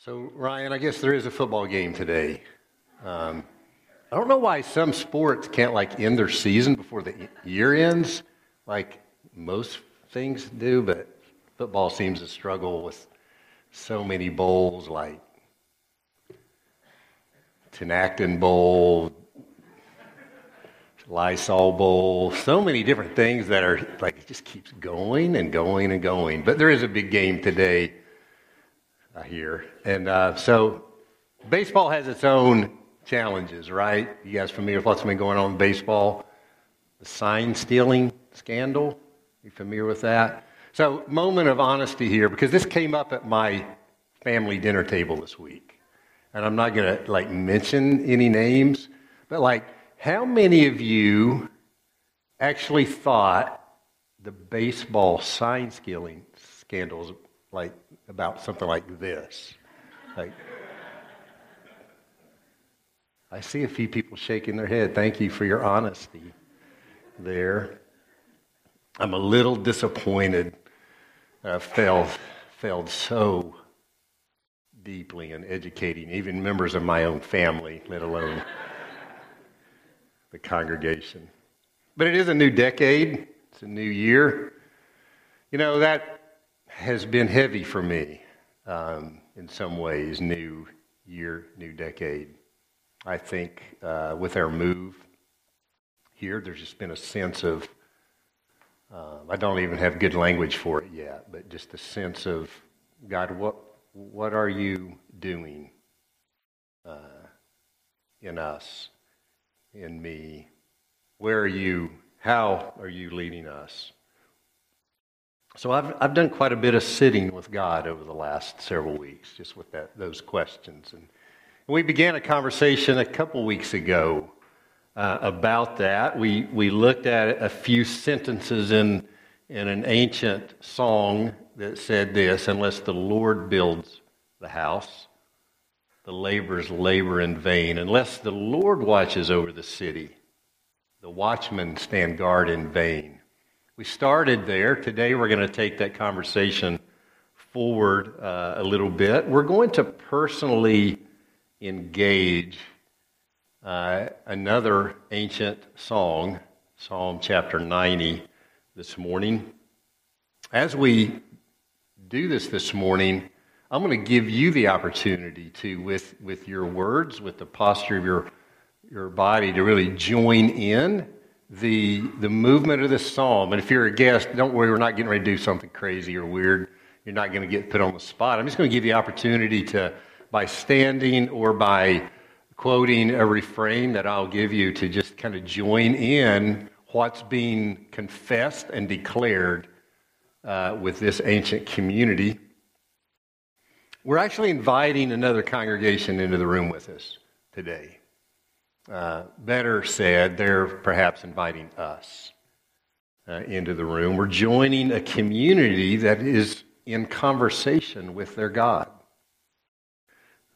So, Ryan, I guess there is a football game today. Um, I don't know why some sports can't like end their season before the year ends, like most things do, but football seems to struggle with so many bowls, like Tinactin Bowl, Lysol Bowl, so many different things that are like it just keeps going and going and going. But there is a big game today here, and uh, so baseball has its own challenges, right? You guys familiar with what's been going on in baseball? The sign stealing scandal. You familiar with that? So, moment of honesty here because this came up at my family dinner table this week, and I'm not going to like mention any names, but like how many of you actually thought the baseball sign stealing scandals like about something like this? Like, I see a few people shaking their head. Thank you for your honesty there. I'm a little disappointed. Uh, I failed, failed so deeply in educating even members of my own family, let alone the congregation. But it is a new decade, it's a new year. You know, that has been heavy for me um, in some ways, new year, new decade. I think uh, with our move here, there's just been a sense of, uh, I don't even have good language for it yet, but just a sense of, God, what, what are you doing uh, in us? in me? Where are you? How are you leading us? So I've, I've done quite a bit of sitting with God over the last several weeks, just with that, those questions. And we began a conversation a couple weeks ago uh, about that. We, we looked at a few sentences in, in an ancient song that said this Unless the Lord builds the house, the laborers labor in vain. Unless the Lord watches over the city, the watchmen stand guard in vain. We started there. Today we're going to take that conversation forward uh, a little bit. We're going to personally engage uh, another ancient song, Psalm chapter 90, this morning. As we do this this morning, I'm going to give you the opportunity to, with, with your words, with the posture of your, your body, to really join in the, the movement of this psalm. And if you're a guest, don't worry, we're not getting ready to do something crazy or weird. You're not going to get put on the spot. I'm just going to give you opportunity to, by standing or by quoting a refrain that I'll give you, to just kind of join in what's being confessed and declared uh, with this ancient community. We're actually inviting another congregation into the room with us today. Uh, better said, they're perhaps inviting us uh, into the room. We're joining a community that is in conversation with their God.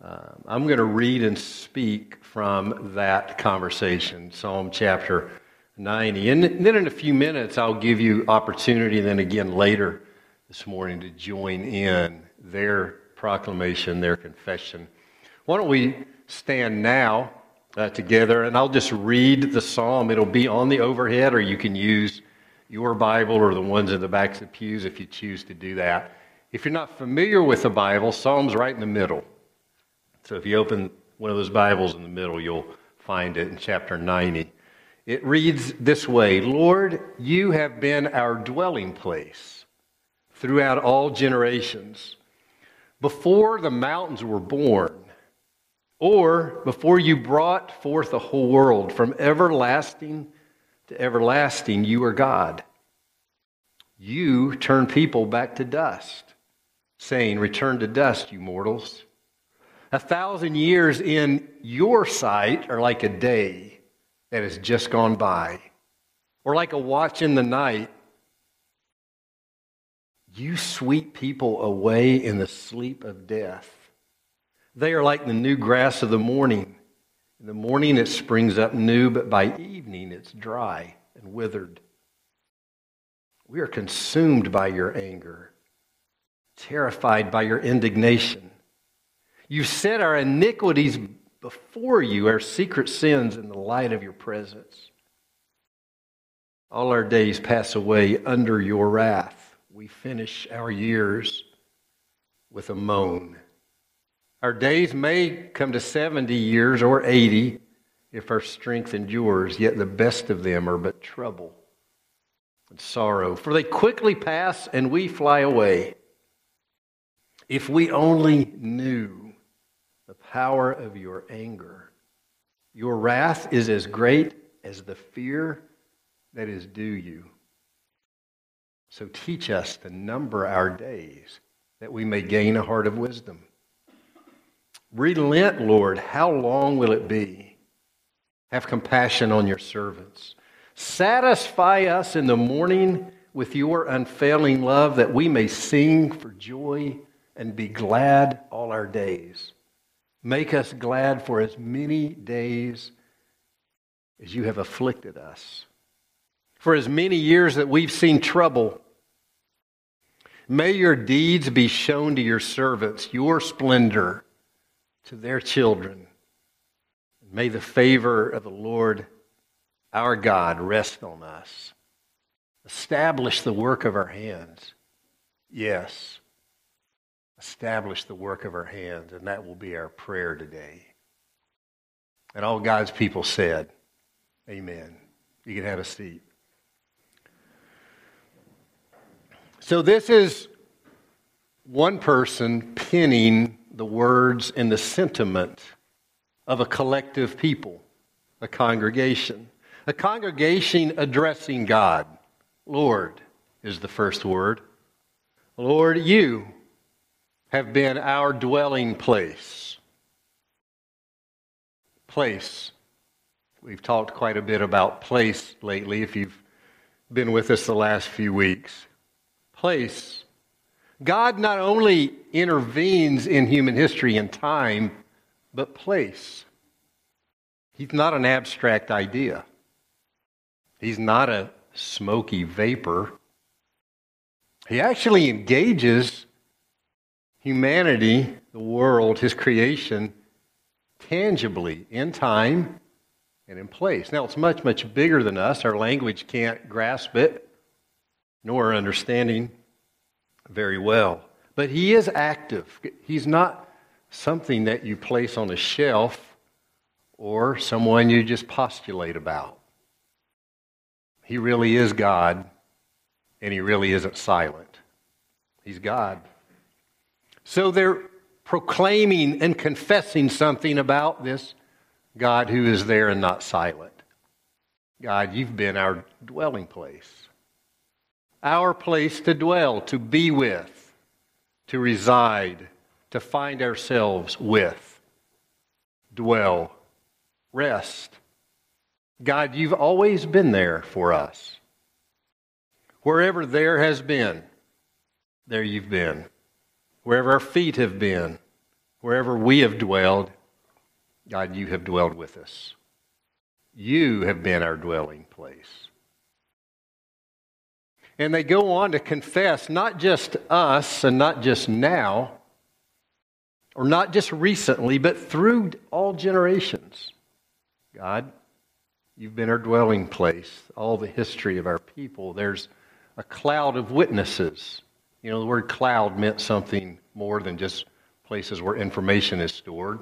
Uh, I'm going to read and speak from that conversation, Psalm chapter 90. And then in a few minutes, I'll give you opportunity, then again later this morning, to join in their proclamation, their confession. Why don't we stand now uh, together and I'll just read the psalm. It'll be on the overhead, or you can use your Bible or the ones in the backs of the pews if you choose to do that. If you're not familiar with the Bible, Psalm's right in the middle. So if you open one of those Bibles in the middle, you'll find it in chapter 90. It reads this way Lord, you have been our dwelling place throughout all generations before the mountains were born, or before you brought forth the whole world, from everlasting to everlasting, you are God. You turn people back to dust, saying, Return to dust, you mortals. A thousand years in your sight are like a day that has just gone by, or like a watch in the night you sweep people away in the sleep of death. They are like the new grass of the morning. In the morning it springs up new, but by evening it's dry and withered. We are consumed by your anger, terrified by your indignation. You set our iniquities before you, our secret sins in the light of your presence. All our days pass away under your wrath. We finish our years with a moan. Our days may come to 70 years or 80 if our strength endures, yet the best of them are but trouble and sorrow, for they quickly pass and we fly away. If we only knew the power of your anger, your wrath is as great as the fear that is due you. So teach us to number our days that we may gain a heart of wisdom. Relent, Lord. How long will it be? Have compassion on your servants. Satisfy us in the morning with your unfailing love that we may sing for joy and be glad all our days. Make us glad for as many days as you have afflicted us. For as many years that we've seen trouble, may your deeds be shown to your servants, your splendor to their children. May the favor of the Lord our God rest on us. Establish the work of our hands. Yes. Establish the work of our hands, and that will be our prayer today. And all God's people said, Amen. You can have a seat. So, this is one person penning the words and the sentiment of a collective people, a congregation. A congregation addressing God. Lord is the first word. Lord, you have been our dwelling place. Place. We've talked quite a bit about place lately if you've been with us the last few weeks. Place. God not only intervenes in human history and time, but place. He's not an abstract idea. He's not a smoky vapor. He actually engages humanity, the world, his creation, tangibly in time and in place. Now, it's much, much bigger than us. Our language can't grasp it, nor our understanding very well. But he is active. He's not something that you place on a shelf or someone you just postulate about. He really is God, and he really isn't silent. He's God. So they're proclaiming and confessing something about this God who is there and not silent. God, you've been our dwelling place, our place to dwell, to be with, to reside, to find ourselves with, dwell, rest. God, you've always been there for us. Wherever there has been, there you've been. Wherever our feet have been, wherever we have dwelled, God, you have dwelled with us. You have been our dwelling place. And they go on to confess not just us and not just now, or not just recently, but through all generations. God, you've been our dwelling place, all the history of our people. There's a cloud of witnesses. You know, the word cloud meant something more than just places where information is stored.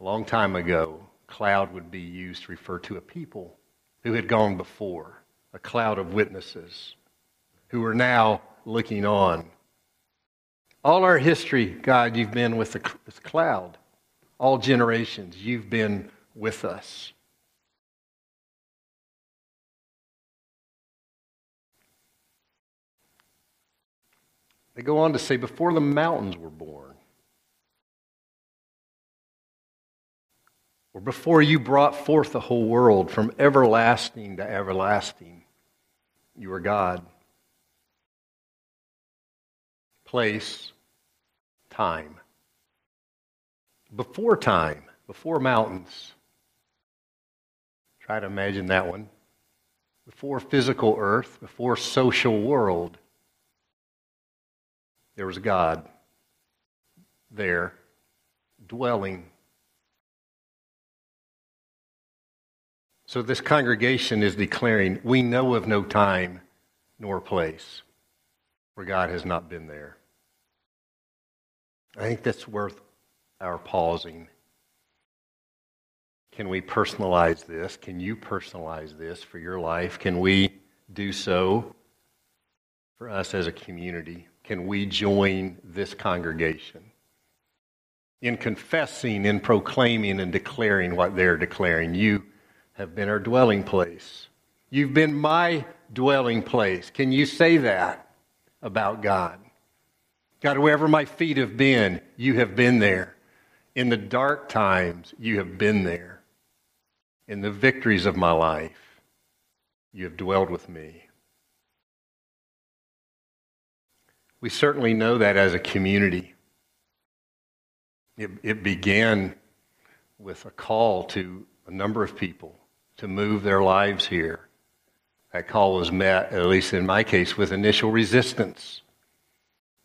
A long time ago, cloud would be used to refer to a people who had gone before, a cloud of witnesses who are now looking on. All our history, God, you've been with the cloud. All generations, you've been with us. They go on to say, before the mountains were born, or before you brought forth the whole world from everlasting to everlasting, you are God. Place, time. Before time, before mountains. Try to imagine that one. Before physical earth, before social world, there was God there dwelling. So this congregation is declaring, we know of no time nor place where God has not been there. I think that's worth our pausing. Can we personalize this? Can you personalize this for your life? Can we do so for us as a community? Can we join this congregation in confessing, in proclaiming, and declaring what they're declaring? You have been our dwelling place. You've been my dwelling place. Can you say that about God? God, wherever my feet have been, you have been there. In the dark times, you have been there. In the victories of my life, you have dwelled with me. We certainly know that as a community. It, it began with a call to a number of people to move their lives here. That call was met, at least in my case, with initial resistance.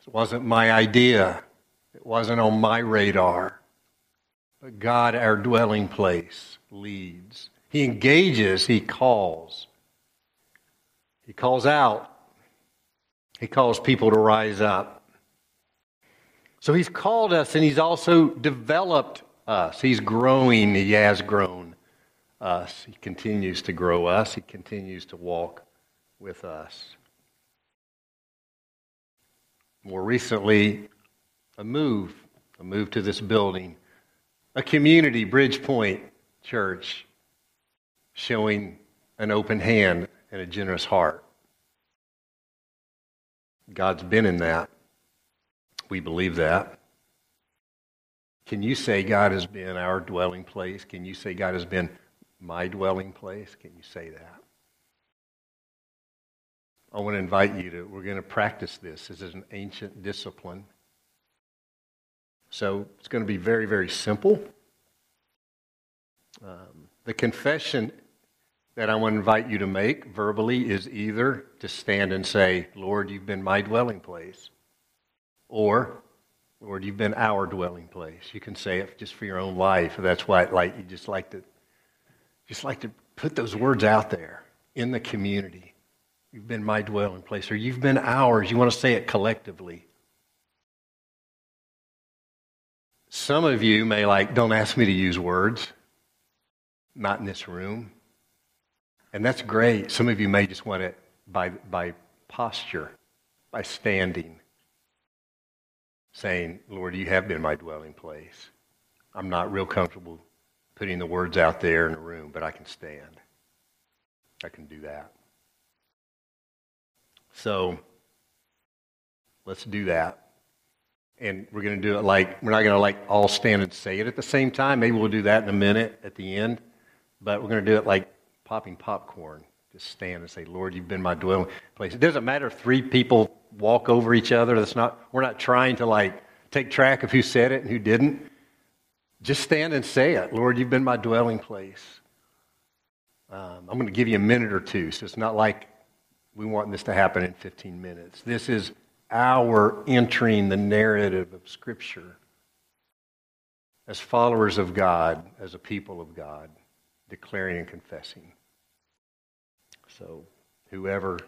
It wasn't my idea, it wasn't on my radar. But God, our dwelling place, leads. He engages, He calls. He calls out. He calls people to rise up. So He's called us and He's also developed us. He's growing, He has grown us. He continues to grow us, He continues to walk with us. More recently, a move, a move to this building, a community, Bridgepoint Church, showing an open hand and a generous heart. God's been in that. We believe that. Can you say God has been our dwelling place? Can you say God has been my dwelling place? Can you say that? I want to invite you to, we're going to practice this. This is an ancient discipline. So it's going to be very, very simple. Um, the confession that I want to invite you to make verbally is either to stand and say, Lord, you've been my dwelling place, or, Lord, you've been our dwelling place. You can say it just for your own life. That's why like, you just like to just like to put those words out there in the community. You've been my dwelling place, or you've been ours. You want to say it collectively. Some of you may like, don't ask me to use words, not in this room. And that's great. Some of you may just want it by, by posture, by standing, saying, Lord, you have been my dwelling place. I'm not real comfortable putting the words out there in the room, but I can stand. I can do that. So let's do that. And we're going to do it like, we're not going to like all stand and say it at the same time. Maybe we'll do that in a minute at the end. But we're going to do it like popping popcorn. Just stand and say, Lord, you've been my dwelling place. It doesn't matter if three people walk over each other. That's not, we're not trying to like take track of who said it and who didn't. Just stand and say it. Lord, you've been my dwelling place. Um, I'm going to give you a minute or two, so it's not like we want this to happen in 15 minutes. This is our entering the narrative of Scripture as followers of God, as a people of God, declaring and confessing. So, whoever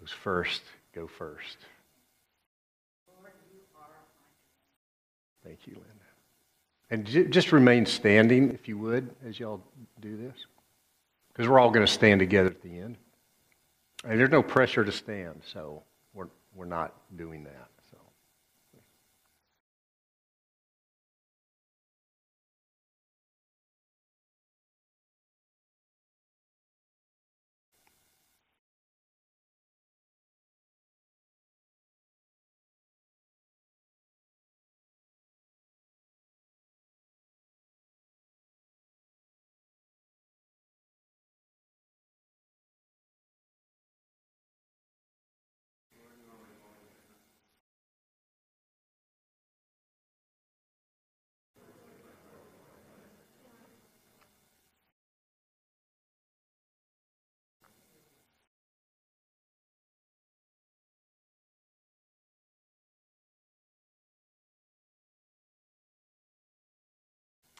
goes first, go first. Thank you, Linda. And j- just remain standing, if you would, as y'all do this. Because we're all going to stand together at the end. And there's no pressure to stand, so we're, we're not doing that.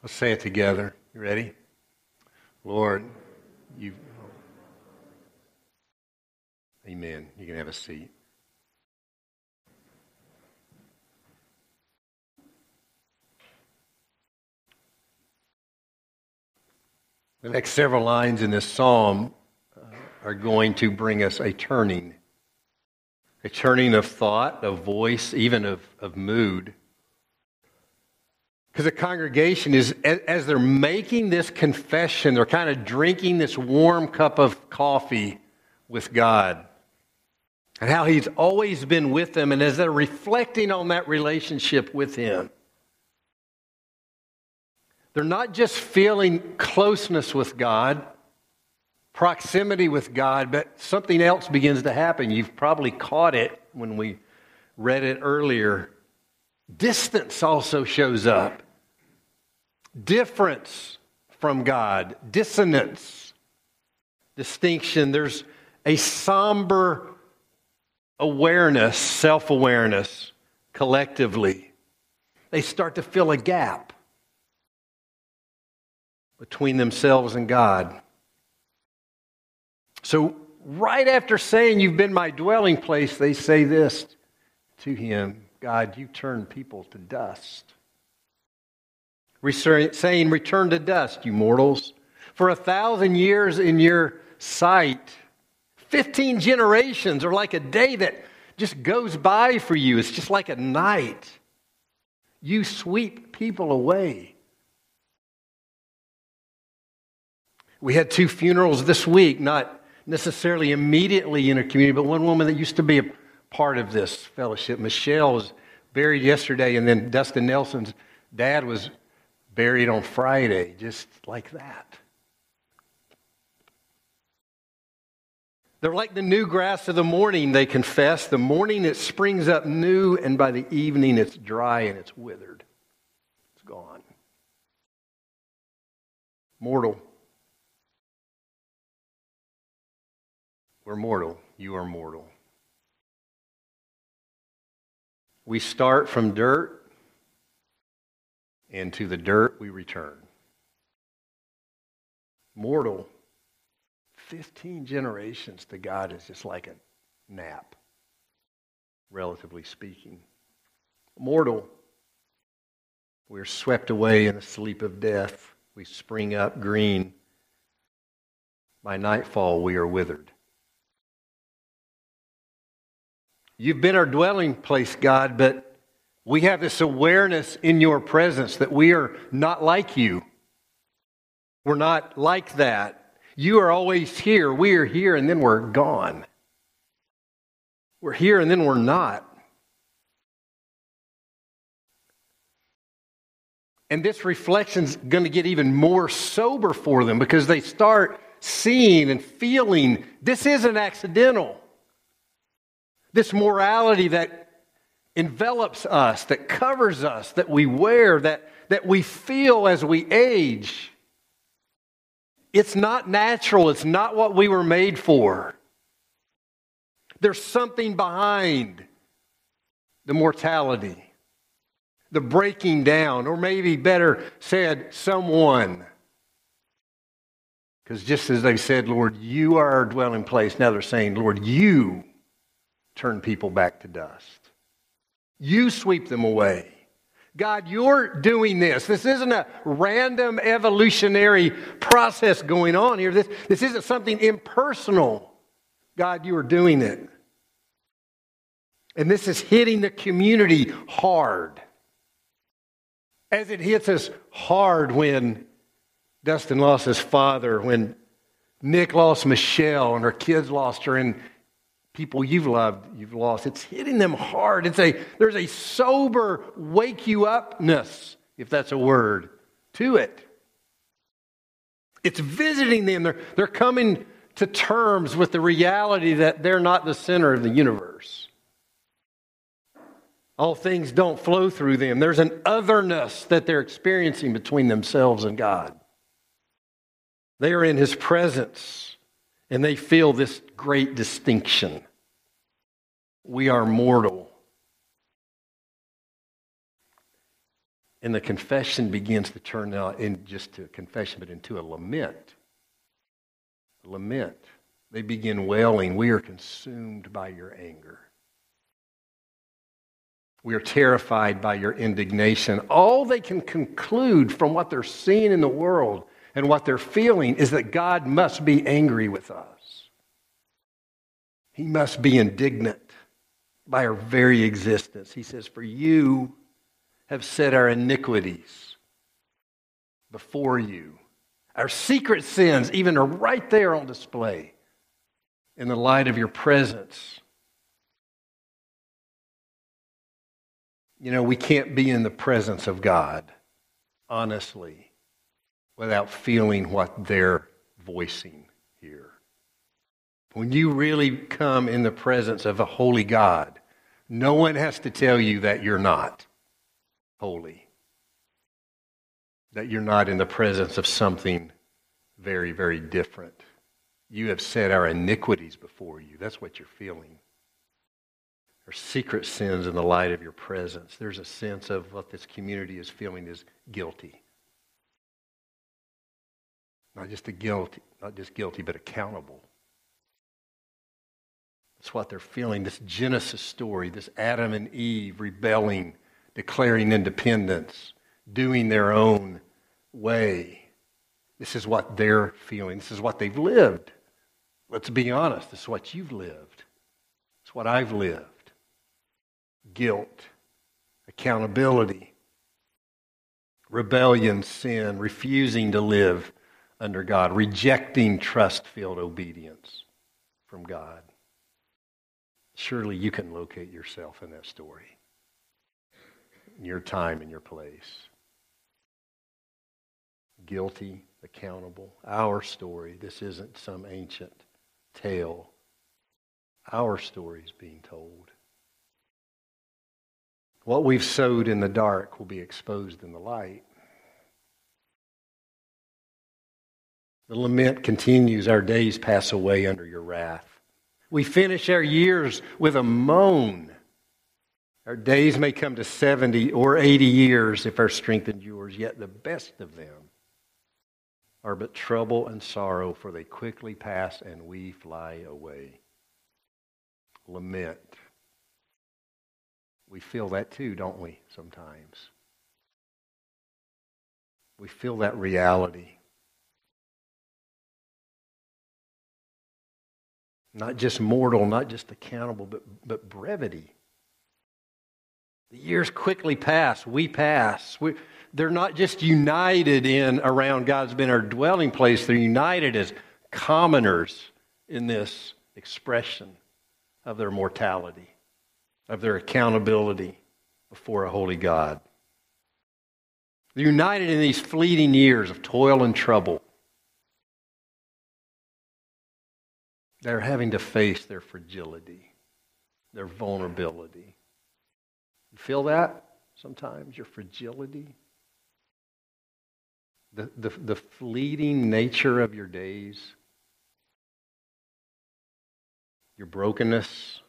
Let's say it together. You ready? Lord, you. Amen. You can have a seat. The next several lines in this psalm uh, are going to bring us a turning, a turning of thought, of voice, even of, of mood. Because the congregation is, as they're making this confession, they're kind of drinking this warm cup of coffee with God and how He's always been with them. And as they're reflecting on that relationship with Him, they're not just feeling closeness with God, proximity with God, but something else begins to happen. You've probably caught it when we read it earlier. Distance also shows up. Difference from God, dissonance, distinction. There's a somber awareness, self awareness collectively. They start to fill a gap between themselves and God. So, right after saying, You've been my dwelling place, they say this to him God, you turn people to dust. Saying, Return to dust, you mortals. For a thousand years in your sight, 15 generations are like a day that just goes by for you. It's just like a night. You sweep people away. We had two funerals this week, not necessarily immediately in a community, but one woman that used to be a part of this fellowship. Michelle was buried yesterday, and then Dustin Nelson's dad was buried on Friday, just like that. They're like the new grass of the morning, they confess. The morning it springs up new, and by the evening it's dry and it's withered. It's gone. Mortal. We're mortal. You are mortal. We start from dirt, and to the dirt we return. Mortal. 15 generations to God is just like a nap, relatively speaking. Mortal. We're swept away in the sleep of death. We spring up green. By nightfall, we are withered. You've been our dwelling place, God, but we have this awareness in your presence that we are not like you. We're not like that. You are always here. We are here and then we're gone. We're here and then we're not. And this reflection's going to get even more sober for them because they start seeing and feeling this isn't accidental. This morality that envelops us, that covers us, that we wear, that, that we feel as we age. It's not natural. It's not what we were made for. There's something behind the mortality, the breaking down, or maybe better said, someone. Because just as they said, Lord, you are our dwelling place, now they're saying, Lord, you turn people back to dust. You sweep them away. God, you're doing this. This isn't a random evolutionary process going on here. This, this isn't something impersonal. God, you are doing it. And this is hitting the community hard. As it hits us hard when Dustin lost his father, when Nick lost Michelle and her kids lost her, and people you've loved, you've lost. It's hitting them hard. It's a, there's a sober wake you upness, if that's a word, to it. It's visiting them. They're, they're coming to terms with the reality that they're not the center of the universe. All things don't flow through them. There's an otherness that they're experiencing between themselves and God. They are in His presence and they feel this great distinction. We are mortal. And the confession begins to turn out in just to a confession, but into a lament. A lament. They begin wailing, We are consumed by your anger. We are terrified by your indignation. All they can conclude from what they're seeing in the world and what they're feeling is that God must be angry with us. He must be indignant by our very existence. He says, For you have set our iniquities before you. Our secret sins even are right there on display in the light of your presence. You know, we can't be in the presence of God, honestly, without feeling what they're voicing here. When you really come in the presence of a holy God, no one has to tell you that you're not holy, that you're not in the presence of something very, very different. You have set our iniquities before you. That's what you're feeling. Our secret sins in the light of your presence. There's a sense of what this community is feeling is guilty. Not just a guilty, not just guilty, but accountable. That's what they're feeling. This Genesis story, this Adam and Eve rebelling, declaring independence, doing their own way. This is what they're feeling. This is what they've lived. Let's be honest. This is what you've lived. It's what I've lived. Guilt, accountability, rebellion, sin, refusing to live under God, rejecting trust filled obedience from God. Surely you can locate yourself in that story, in your time and your place. Guilty, accountable. Our story. This isn't some ancient tale. Our story is being told. What we've sowed in the dark will be exposed in the light. The lament continues. Our days pass away under your wrath. We finish our years with a moan. Our days may come to 70 or 80 years if our strength endures, yet the best of them are but trouble and sorrow, for they quickly pass and we fly away. Lament. We feel that too, don't we, sometimes? We feel that reality. Not just mortal, not just accountable, but, but brevity. The years quickly pass. We pass. We, they're not just united in around God's been our dwelling place, they're united as commoners in this expression of their mortality, of their accountability before a holy God. They're united in these fleeting years of toil and trouble. They're having to face their fragility, their vulnerability. You feel that sometimes, your fragility? The, the, the fleeting nature of your days, your brokenness.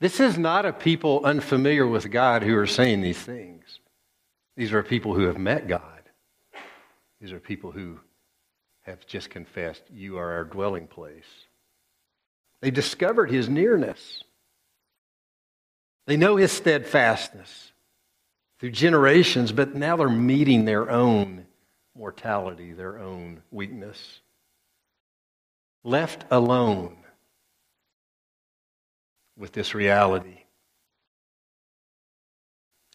This is not a people unfamiliar with God who are saying these things. These are people who have met God. These are people who have just confessed, You are our dwelling place. They discovered his nearness. They know his steadfastness through generations, but now they're meeting their own mortality, their own weakness. Left alone with this reality,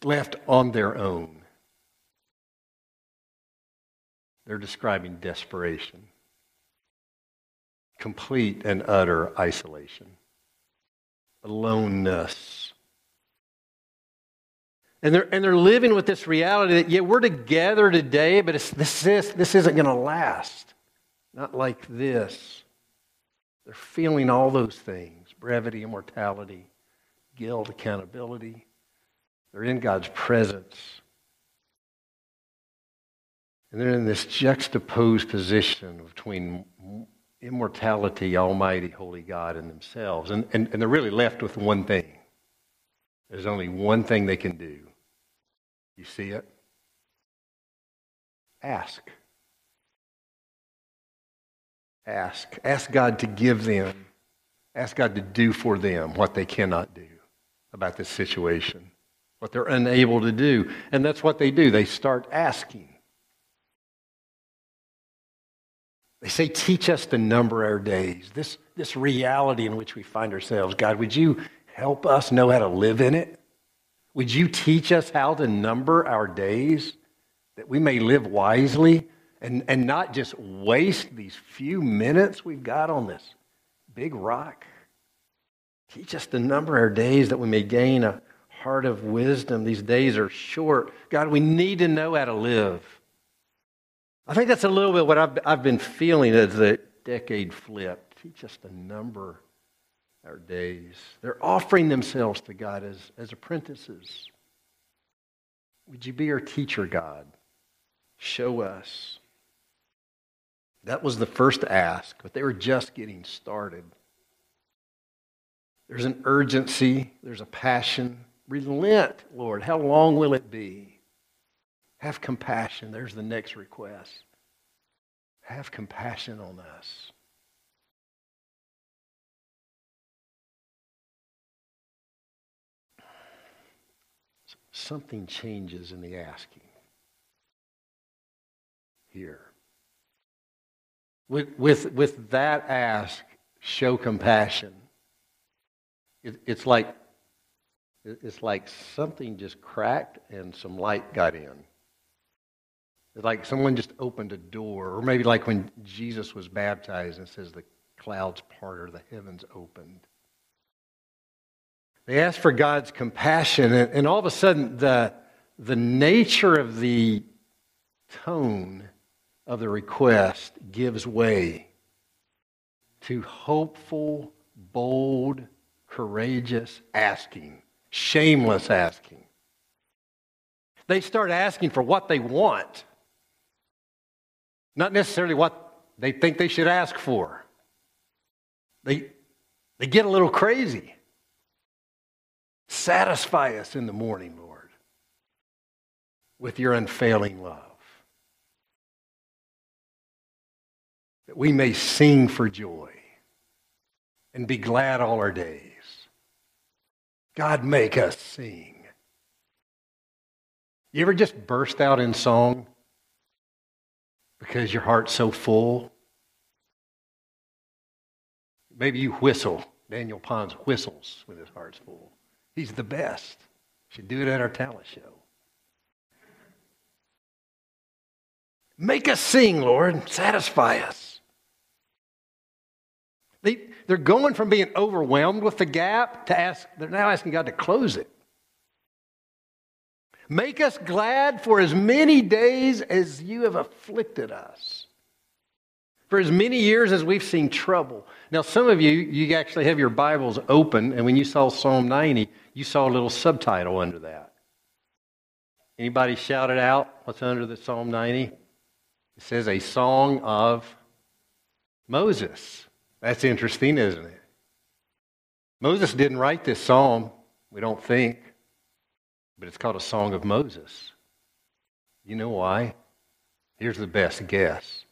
left on their own, they're describing desperation complete and utter isolation, aloneness. And they're, and they're living with this reality that, yeah, we're together today, but this, is, this isn't going to last. Not like this. They're feeling all those things brevity, immortality, guilt, accountability. They're in God's presence. And they're in this juxtaposed position between immortality, almighty, holy God in themselves. And, and, and they're really left with one thing. There's only one thing they can do. You see it? ask. Ask. Ask God to give them, ask God to do for them what they cannot do about this situation, what they're unable to do. And that's what they do. They start asking. They say, Teach us to number our days. This, this reality in which we find ourselves, God, would you help us know how to live in it? Would you teach us how to number our days that we may live wisely and, and not just waste these few minutes we've got on this big rock? Teach us to number our days that we may gain a heart of wisdom. These days are short. God, we need to know how to live. I think that's a little bit what I've, I've been feeling as the decade flipped. Us to number our days. They're offering themselves to God as, as apprentices. Would you be our teacher, God? Show us. That was the first ask, but they were just getting started. There's an urgency, there's a passion. Relent, Lord. How long will it be? Have compassion. There's the next request. Have compassion on us. Something changes in the asking here. With, with, with that ask, show compassion. It, it's like it's like something just cracked and some light got in. Like someone just opened a door, or maybe like when Jesus was baptized and says the clouds parted, the heavens opened. They asked for God's compassion, and, and all of a sudden, the, the nature of the tone of the request gives way to hopeful, bold, courageous asking, shameless asking. They start asking for what they want, not necessarily what they think they should ask for. They, they get a little crazy. Satisfy us in the morning, Lord, with your unfailing love. That we may sing for joy and be glad all our days. God, make us sing. You ever just burst out in song because your heart's so full? Maybe you whistle. Daniel Pons whistles when his heart's full. He's the best. Should do it at our talent show. Make us sing, Lord. Satisfy us. They, they're going from being overwhelmed with the gap to ask, they're now asking God to close it. Make us glad for as many days as you have afflicted us. For as many years as we've seen trouble. Now, some of you, you actually have your Bibles open, and when you saw Psalm 90, you saw a little subtitle under that. Anybody shout it out? What's under the Psalm 90? It says, A Song of Moses. That's interesting, isn't it? Moses didn't write this psalm, we don't think, but it's called a Song of Moses. You know why? Here's the best guess.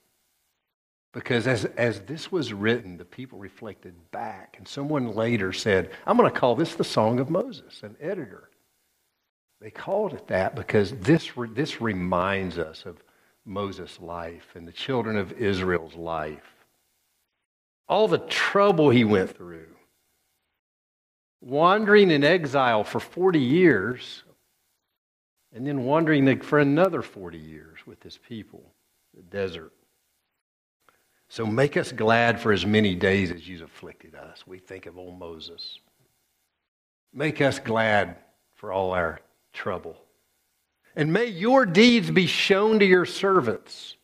Because as, as this was written, the people reflected back, and someone later said, I'm going to call this the Song of Moses, an editor. They called it that because this, this reminds us of Moses' life and the children of Israel's life. All the trouble he went through. Wandering in exile for 40 years, and then wandering for another 40 years with his people, the desert. So make us glad for as many days as you've afflicted us. We think of old Moses. Make us glad for all our trouble. And may your deeds be shown to your servants,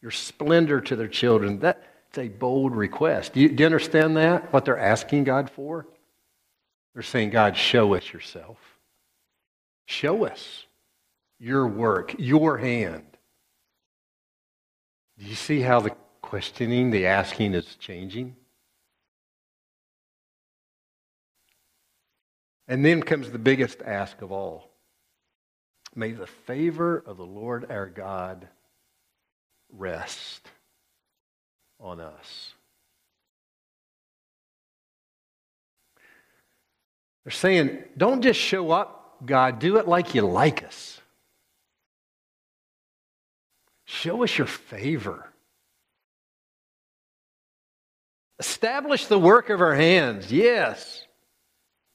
your splendor to their children. That's a bold request. Do you, do you understand that? What they're asking God for? They're saying, God, show us yourself. Show us your work, your hand. Do you see how the questioning, the asking is changing. And then comes the biggest ask of all. May the favor of the Lord our God rest on us. They're saying, don't just show up, God, do it like you like us. Show us your favor. Establish the work of our hands. Yes.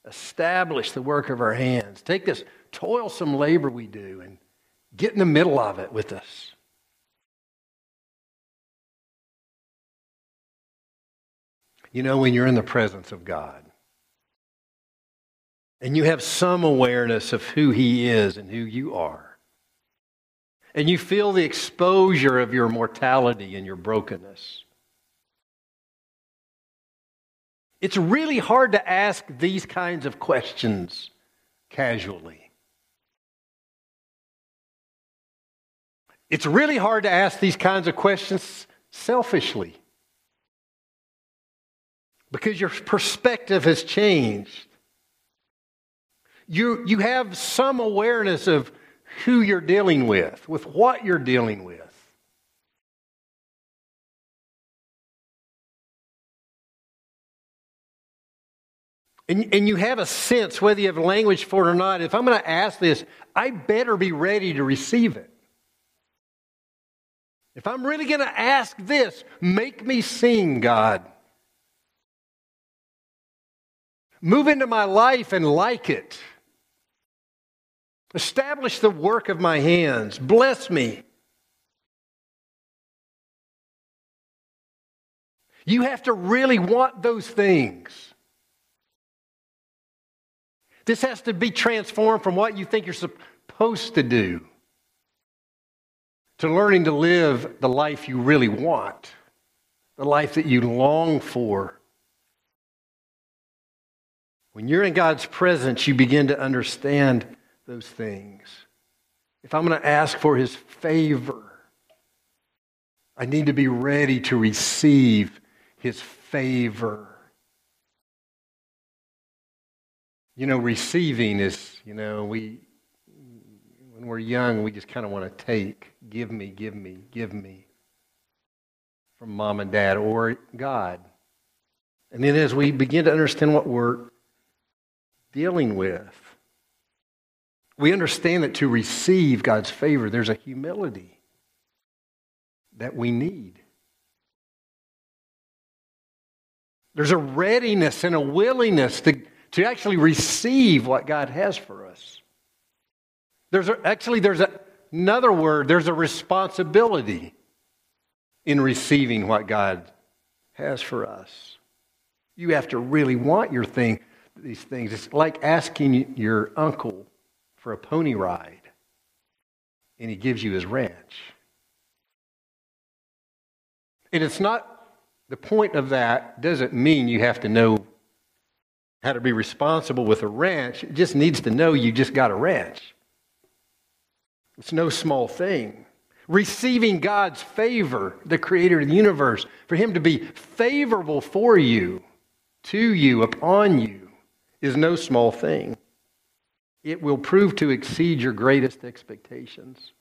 Establish the work of our hands. Take this toilsome labor we do and get in the middle of it with us. You know, when you're in the presence of God and you have some awareness of who He is and who you are, and you feel the exposure of your mortality and your brokenness It's really hard to ask these kinds of questions casually. It's really hard to ask these kinds of questions selfishly because your perspective has changed. You, you have some awareness of who you're dealing with, with what you're dealing with. And, and you have a sense, whether you have language for it or not, if I'm going to ask this, I better be ready to receive it. If I'm really going to ask this, make me sing, God. Move into my life and like it. Establish the work of my hands. Bless me. You have to really want those things. This has to be transformed from what you think you're supposed to do to learning to live the life you really want, the life that you long for. When you're in God's presence, you begin to understand those things. If I'm going to ask for His favor, I need to be ready to receive His favor. You know, receiving is, you know, we, when we're young, we just kind of want to take, give me, give me, give me from mom and dad or God. And then as we begin to understand what we're dealing with, we understand that to receive God's favor, there's a humility that we need. There's a readiness and a willingness to to actually receive what God has for us. There's a, actually there's a, another word, there's a responsibility in receiving what God has for us. You have to really want your thing, these things. It's like asking your uncle for a pony ride, and he gives you his ranch. And it's not the point of that doesn't mean you have to know how to be responsible with a ranch, it just needs to know you just got a ranch. It's no small thing. Receiving God's favor, the creator of the universe, for him to be favorable for you, to you, upon you, is no small thing. It will prove to exceed your greatest expectations,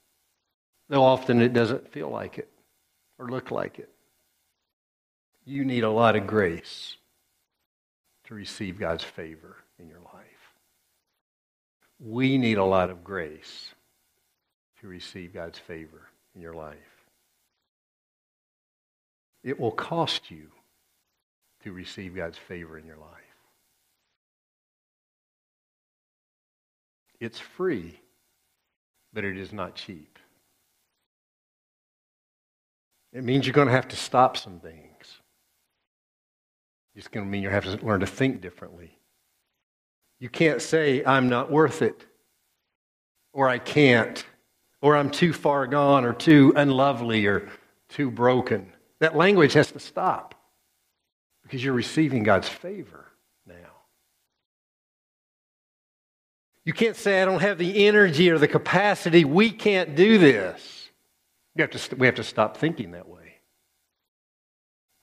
though often it doesn't feel like it or look like it. You need a lot of grace to receive God's favor in your life. We need a lot of grace to receive God's favor in your life. It will cost you to receive God's favor in your life. It's free, but it is not cheap. It means you're going to have to stop some things. It's going to mean you have to learn to think differently. You can't say, I'm not worth it, or I can't, or I'm too far gone, or too unlovely, or too broken. That language has to stop because you're receiving God's favor You can't say, I don't have the energy or the capacity. We can't do this. We have to, we have to stop thinking that way.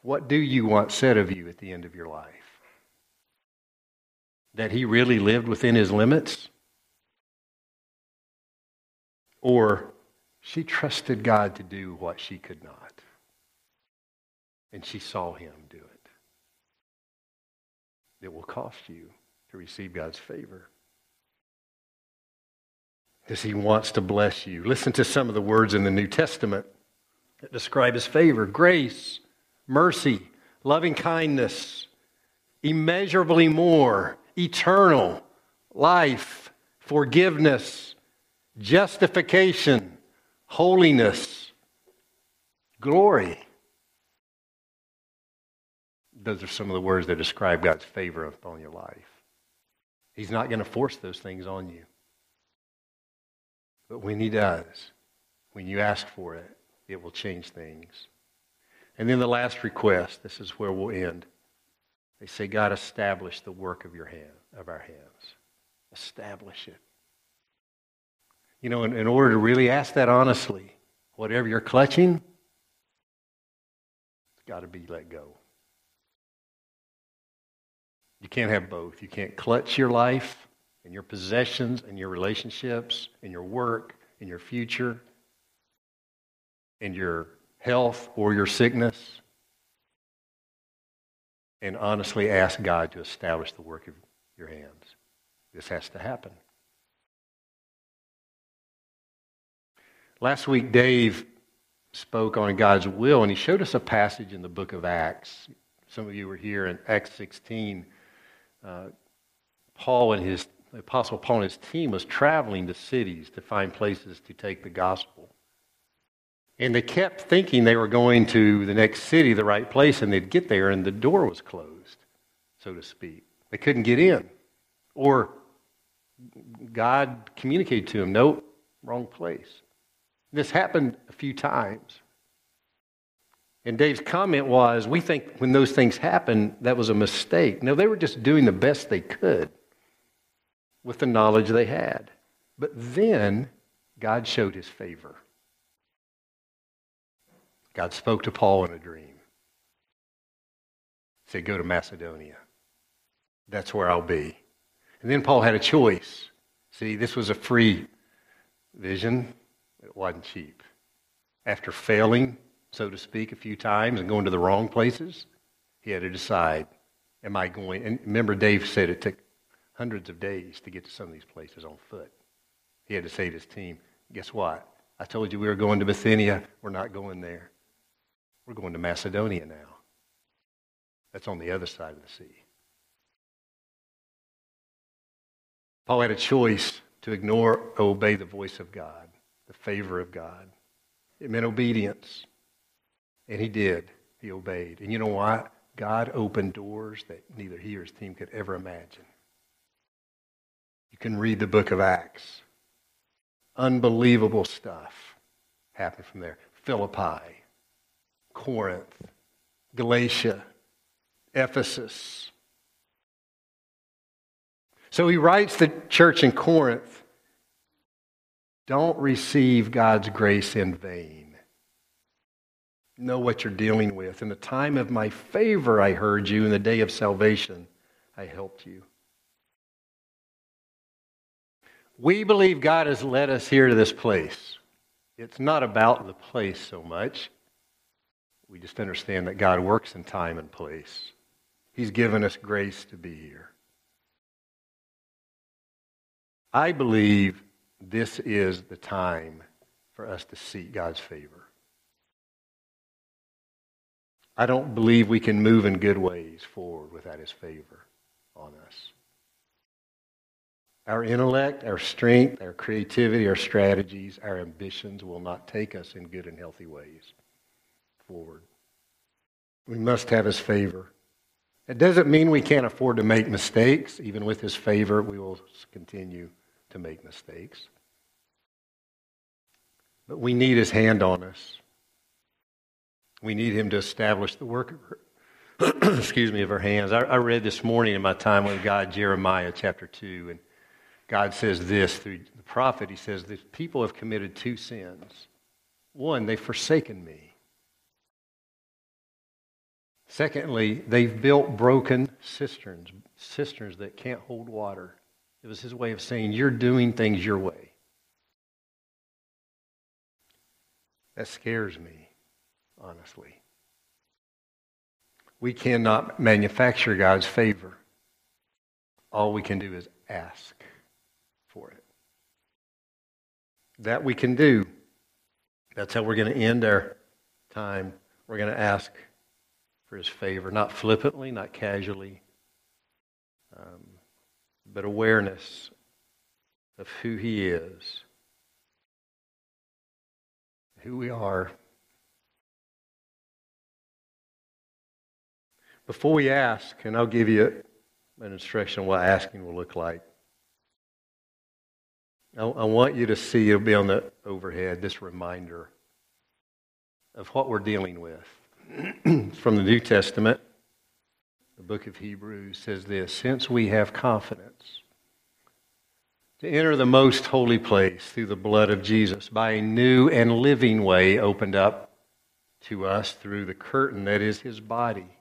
What do you want said of you at the end of your life? That he really lived within his limits? Or She trusted God to do what she could not. And she saw him do it. It will cost you to receive God's favor. As he wants to bless you. Listen to some of the words in the New Testament that describe his favor grace, mercy, loving kindness, immeasurably more, eternal, life, forgiveness, justification, holiness, glory. Those are some of the words that describe God's favor upon your life. He's not going to force those things on you. But when He does, when you ask for it, it will change things. And then the last request, this is where we'll end. They say, God, establish the work of your hand, of our hands. Establish it. You know, in, in order to really ask that honestly, whatever you're clutching, it's got to be let go. You can't have both. You can't clutch your life and your possessions in your relationships in your work in your future in your health or your sickness and honestly ask God to establish the work of your hands. This has to happen. Last week, Dave spoke on God's will, and he showed us a passage in the book of Acts. Some of you were here in Acts 16 uh, Paul and his the Apostle Paul and his team was traveling to cities to find places to take the gospel. And they kept thinking they were going to the next city, the right place, and they'd get there and the door was closed, so to speak. They couldn't get in. Or God communicated to them, no, wrong place. This happened a few times. And Dave's comment was, we think when those things happen, that was a mistake. No, they were just doing the best they could with the knowledge they had. But then God showed his favor. God spoke to Paul in a dream. He said, Go to Macedonia. That's where I'll be. And then Paul had a choice. See, this was a free vision, it wasn't cheap. After failing so to speak, a few times and going to the wrong places, he had to decide, am I going? And remember, Dave said it took hundreds of days to get to some of these places on foot. He had to to his team, guess what? I told you we were going to Bithynia. We're not going there. We're going to Macedonia now. That's on the other side of the sea. Paul had a choice to ignore or obey the voice of God, the favor of God. It meant obedience. And he did. He obeyed. And you know what? God opened doors that neither he or his team could ever imagine. You can read the book of Acts. Unbelievable stuff happened from there. Philippi, Corinth, Galatia, Ephesus. So he writes the church in Corinth don't receive God's grace in vain know what you're dealing with. In the time of my favor, I heard you. In the day of salvation, I helped you. We believe God has led us here to this place. It's not about the place so much. We just understand that God works in time and place. He's given us grace to be here. I believe this is the time for us to seek God's favor. I don't believe we can move in good ways forward without his favor on us. Our intellect, our strength, our creativity, our strategies, our ambitions will not take us in good and healthy ways forward. We must have his favor. It doesn't mean we can't afford to make mistakes. Even with his favor, we will continue to make mistakes. But we need his hand on us. We need him to establish the work of excuse me, of her hands. I, I read this morning in my time with God, Jeremiah chapter 2, and God says this through the prophet. He says, The people have committed two sins. One, they've forsaken me. Secondly, they've built broken cisterns, cisterns that can't hold water. It was his way of saying, You're doing things your way. That scares me, honestly. We cannot manufacture God's favor. All we can do is ask for it. That we can do. That's how we're going to end our time. We're going to ask for his favor, not flippantly, not casually, um, but awareness of who he is, who we are. Before we ask, and I'll give you an instruction on what asking will look like. I, I want you to see, it'll be on the overhead, this reminder of what we're dealing with. From the New Testament, the book of Hebrews says this Since we have confidence to enter the most holy place through the blood of Jesus by a new and living way opened up to us through the curtain that is his body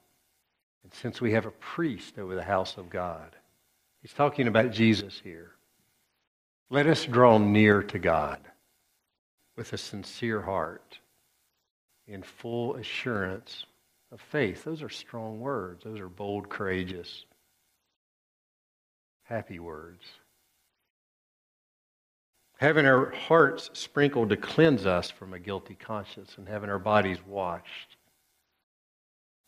and since we have a priest over the house of God, he's talking about Jesus here. Let us draw near to God with a sincere heart in full assurance of faith. Those are strong words. Those are bold, courageous, happy words. Having our hearts sprinkled to cleanse us from a guilty conscience and having our bodies washed,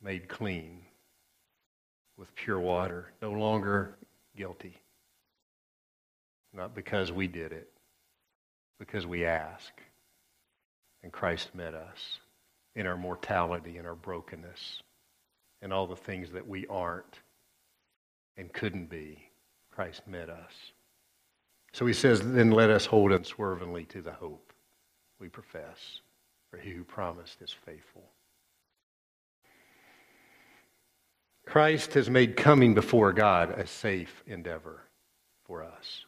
made clean with pure water, no longer guilty. Not because we did it, because we ask. And Christ met us in our mortality, in our brokenness, in all the things that we aren't and couldn't be. Christ met us. So he says, then let us hold unswervingly to the hope we profess, for he who promised is faithful. Christ has made coming before God a safe endeavor for us.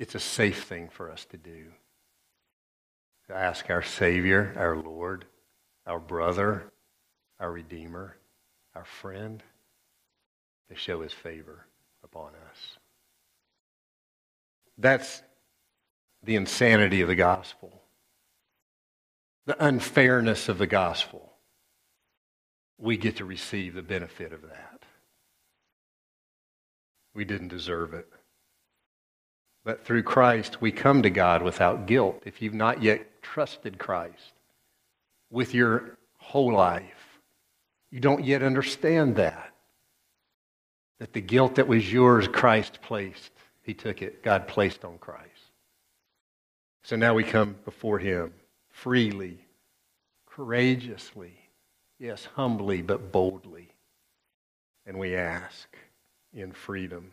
It's a safe thing for us to do. To ask our Savior, our Lord, our brother, our Redeemer, our friend, to show his favor upon us. That's the insanity of the gospel, the unfairness of the gospel we get to receive the benefit of that. We didn't deserve it. But through Christ, we come to God without guilt. If you've not yet trusted Christ with your whole life, you don't yet understand that. That the guilt that was yours, Christ placed. He took it. God placed on Christ. So now we come before Him freely, courageously, Yes, humbly but boldly. And we ask in freedom